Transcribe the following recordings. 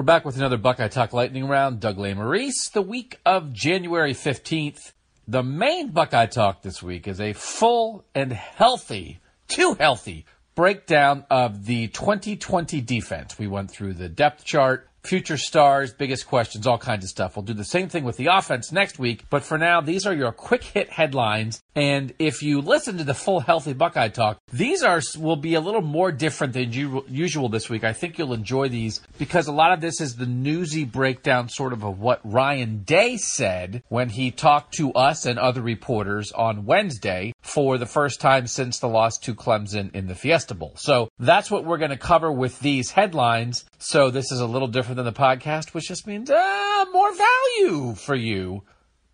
We're back with another Buckeye Talk Lightning Round. Doug Lesmerises. The week of January 15th. The main Buckeye Talk this week is a full and healthy, too healthy, breakdown of the 2020 defense. We went through the depth chart, future stars, biggest questions, all kinds of stuff. We'll do the same thing with the offense next week, but for now, these are your quick hit headlines. And if you listen to the full healthy Buckeye talk, these are will be a little more different than usual this week. I think you'll enjoy these because a lot of this is the newsy breakdown sort of of what Ryan Day said when he talked to us and other reporters on Wednesday for the first time since the loss to Clemson in the Fiesta Bowl. So that's what we're going to cover with these headlines. So this is a little different than the podcast, which just means uh, more value for you.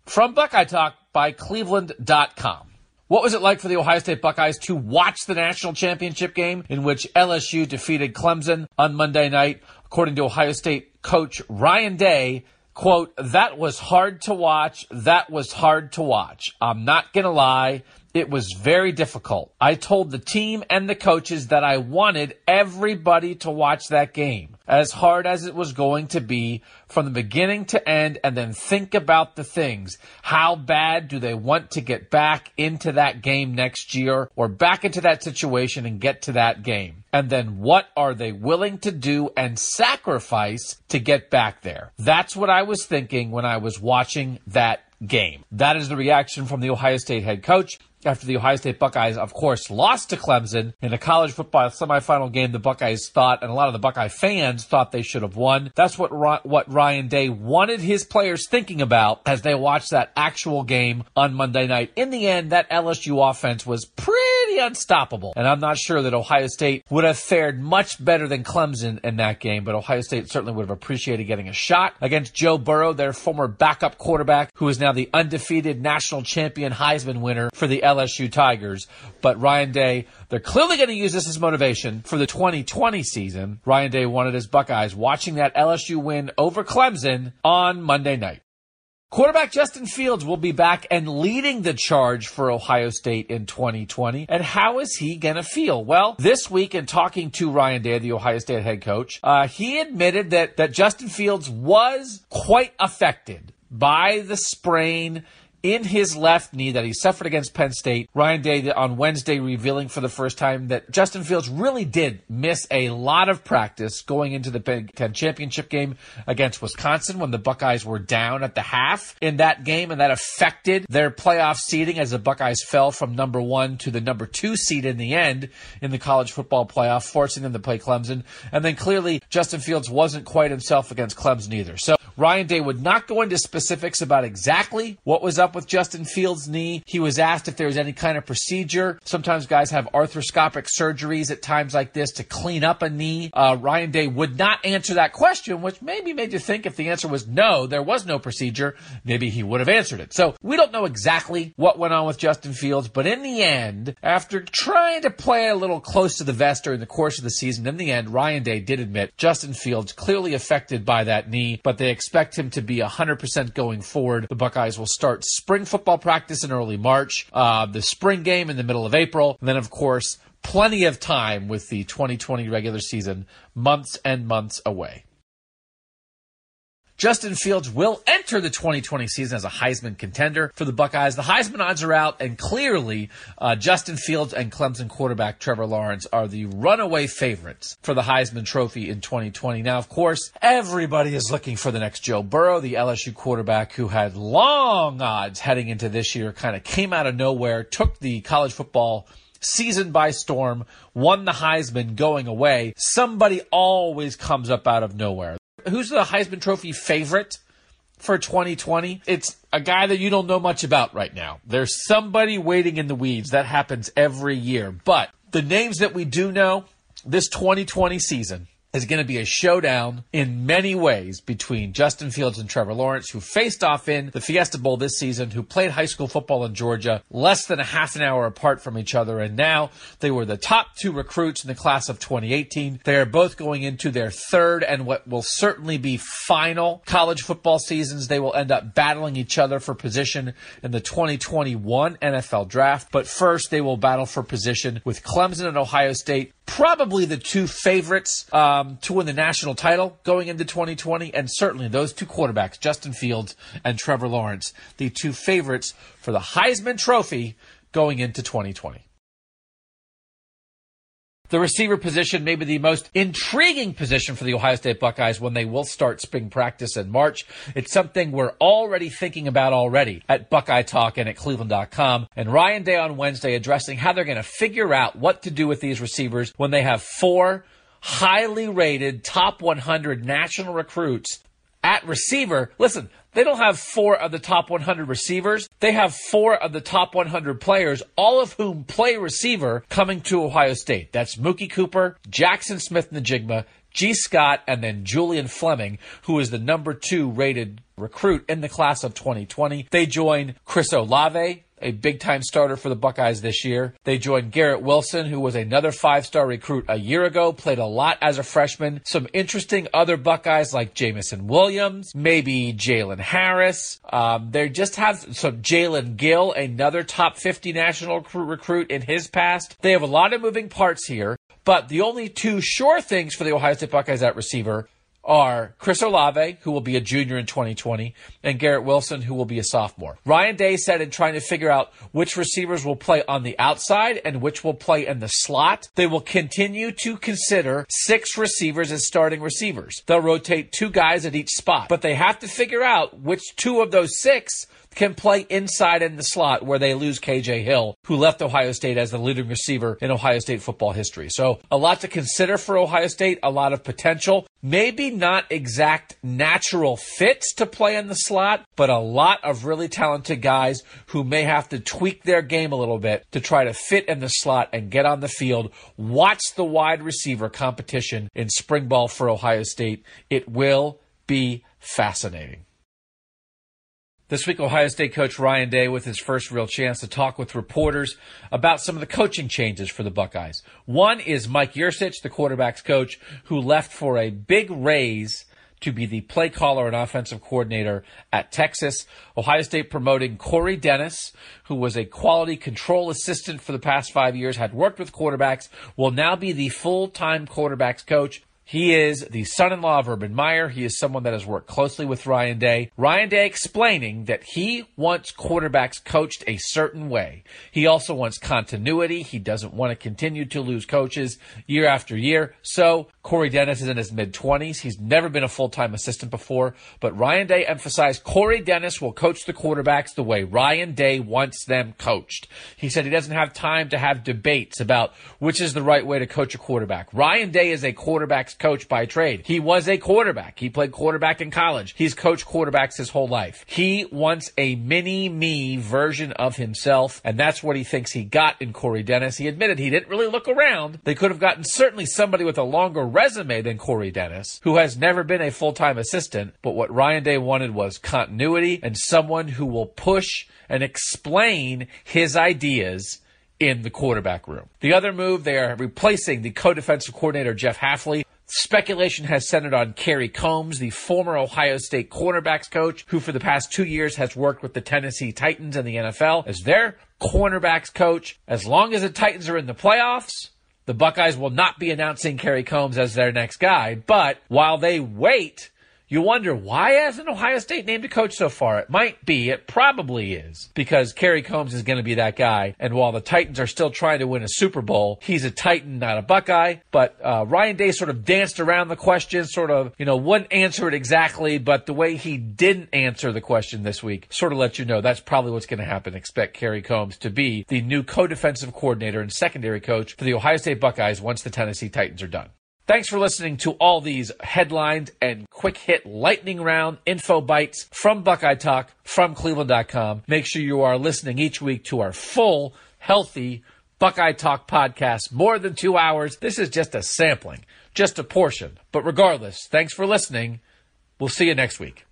From Buckeye Talk by Cleveland.com. What was it like for the Ohio State Buckeyes to watch the national championship game in which LSU defeated Clemson on Monday night? According to Ohio State coach Ryan Day, quote, that was hard to watch. That was hard to watch. I'm not going to lie. It was very difficult. I told the team and the coaches that I wanted everybody to watch that game as hard as it was going to be from the beginning to end and then think about the things. How bad do they want to get back into that game next year or back into that situation and get to that game? And then what are they willing to do and sacrifice to get back there? That's what I was thinking when I was watching that game. That is the reaction from the Ohio State head coach after the Ohio State Buckeyes, of course, lost to Clemson in a college football semifinal game the Buckeyes thought, and a lot of the Buckeye fans thought they should have won. That's what, what Ryan Day wanted his players thinking about as they watched that actual game on Monday night. In the end, that LSU offense was pretty unstoppable, and I'm not sure that Ohio State would have fared much better than Clemson in that game, but Ohio State certainly would have appreciated getting a shot against Joe Burrow, their former backup quarterback, who is now the undefeated national champion Heisman winner for the LSU Tigers. But Ryan Day, they're clearly going to use this as motivation for the 2020 season. Ryan Day wanted his Buckeyes watching that LSU win over Clemson on Monday night. Quarterback Justin Fields will be back and leading the charge for Ohio State in 2020. And how is he going to feel? Well, this week in talking to Ryan Day, the Ohio State head coach, uh, he admitted that, that Justin Fields was quite affected by the sprain in his left knee that he suffered against Penn State. Ryan Day on Wednesday revealing for the first time that Justin Fields really did miss a lot of practice going into the Big Ten championship game against Wisconsin when the Buckeyes were down at the half in that game, and that affected their playoff seeding as the Buckeyes fell from number one to the number two seed in the end in the college football playoff, forcing them to play Clemson. And then clearly Justin Fields wasn't quite himself against Clemson either. So Ryan Day would not go into specifics about exactly what was up with Justin Fields' knee. He was asked if there was any kind of procedure. Sometimes guys have arthroscopic surgeries at times like this to clean up a knee. Uh, Ryan Day would not answer that question, which maybe made you think if the answer was no, there was no procedure, maybe he would have answered it. So we don't know exactly what went on with Justin Fields, but in the end, after trying to play a little close to the vest during the course of the season, in the end, Ryan Day did admit Justin Fields clearly affected by that knee, but they him to be 100% going forward. The Buckeyes will start spring football practice in early March, uh, the spring game in the middle of April, and then, of course, plenty of time with the 2020 regular season months and months away. Justin Fields will enter the 2020 season as a Heisman contender for the Buckeyes. The Heisman odds are out, and clearly uh, Justin Fields and Clemson quarterback Trevor Lawrence are the runaway favorites for the Heisman Trophy in 2020. Now, of course, everybody is looking for the next Joe Burrow, the LSU quarterback who had long odds heading into this year, kind of came out of nowhere, took the college football season by storm, won the Heisman going away. Somebody always comes up out of nowhere. Who's the Heisman Trophy favorite for 2020? It's a guy that you don't know much about right now. There's somebody waiting in the weeds. That happens every year. But the names that we do know this 2020 season, is going to be a showdown in many ways between Justin Fields and Trevor Lawrence, who faced off in the Fiesta Bowl this season, who played high school football in Georgia less than a half an hour apart from each other. And now they were the top two recruits in the class of 2018. They are both going into their third and what will certainly be final college football seasons. They will end up battling each other for position in the 2021 NFL draft. But first, they will battle for position with Clemson and Ohio State probably the two favorites um, to win the national title going into 2020, and certainly those two quarterbacks, Justin Fields and Trevor Lawrence, the two favorites for the Heisman Trophy going into 2020. The receiver position may be the most intriguing position for the Ohio State Buckeyes when they will start spring practice in March. It's something we're already thinking about already at Buckeye Talk and at Cleveland.com. And Ryan Day on Wednesday addressing how they're going to figure out what to do with these receivers when they have four highly rated top 100 national recruits at receiver. Listen, they don't have four of the top 100 receivers. They have four of the top 100 players, all of whom play receiver coming to Ohio State. That's Mookie Cooper, Jackson Smith-Njigba, Gee Scott, and then Julian Fleming, who is the number two rated recruit in the class of 2020. They join Chris Olave, a big time starter for the Buckeyes this year. They joined Garrett Wilson, who was another five star recruit a year ago, played a lot as a freshman. Some interesting other Buckeyes like Jameson Williams, maybe Jaylen Harris. Um, they just have some Jaelen Gill, another top 50 national recruit in his past. They have a lot of moving parts here, but the only two sure things for the Ohio State Buckeyes at receiver are Chris Olave, who will be a junior in 2020, and Garrett Wilson, who will be a sophomore. Ryan Day said in trying to figure out which receivers will play on the outside and which will play in the slot, they will continue to consider six receivers as starting receivers. They'll rotate two guys at each spot, but they have to figure out which two of those six can play inside in the slot where they lose KJ Hill, who left Ohio State as the leading receiver in Ohio State football history. So a lot to consider for Ohio State, a lot of potential. Maybe not exact natural fits to play in the slot, but a lot of really talented guys who may have to tweak their game a little bit to try to fit in the slot and get on the field. Watch the wide receiver competition in spring ball for Ohio State. It will be fascinating. This week, Ohio State coach Ryan Day with his first real chance to talk with reporters about some of the coaching changes for the Buckeyes. One is Mike Yurcich, the quarterback's coach, who left for a big raise to be the play caller and offensive coordinator at Texas. Ohio State promoting Corey Dennis, who was a quality control assistant for the past five years, had worked with quarterbacks, will now be the full-time quarterbacks coach. He is the son in law of Urban Meyer. He is someone that has worked closely with Ryan Day. Ryan Day explaining that he wants quarterbacks coached a certain way. He also wants continuity. He doesn't want to continue to lose coaches year after year. So Corey Dennis is in his mid 20s. He's never been a full time assistant before, but Ryan Day emphasized Corey Dennis will coach the quarterbacks the way Ryan Day wants them coached. He said he doesn't have time to have debates about which is the right way to coach a quarterback. Ryan Day is a quarterback's coach by trade. He was a quarterback. He played quarterback in college. He's coached quarterbacks his whole life. He wants a mini me version of himself, and that's what he thinks he got in Corey Dennis. He admitted he didn't really look around. They could have gotten certainly somebody with a longer resume than Corey Dennis, who has never been a full time assistant, but what Ryan Day wanted was continuity and someone who will push and explain his ideas in the quarterback room. The other move, they are replacing the co-defensive coordinator Jeff Hafley Speculation has centered on Kerry Coombs, the former Ohio State cornerbacks coach, who for the past two years has worked with the Tennessee Titans and the NFL as their cornerbacks coach. As long as the Titans are in the playoffs, the Buckeyes will not be announcing Kerry Coombs as their next guy. But while they wait, You wonder why hasn't Ohio State named a coach so far? It might be, it probably is, because Kerry Coombs is going to be that guy. And while the Titans are still trying to win a Super Bowl, he's a Titan, not a Buckeye. But uh, Ryan Day sort of danced around the question, sort of, you know, wouldn't answer it exactly, but the way he didn't answer the question this week sort of let you know that's probably what's going to happen. Expect Kerry Coombs to be the new co-defensive coordinator and secondary coach for the Ohio State Buckeyes once the Tennessee Titans are done. Thanks for listening to all these headlined and quick hit lightning round info bites from Buckeye Talk from Cleveland.com. Make sure you are listening each week to our full, healthy Buckeye Talk podcast, more than two hours. This is just a sampling, just a portion. But regardless, thanks for listening. We'll see you next week.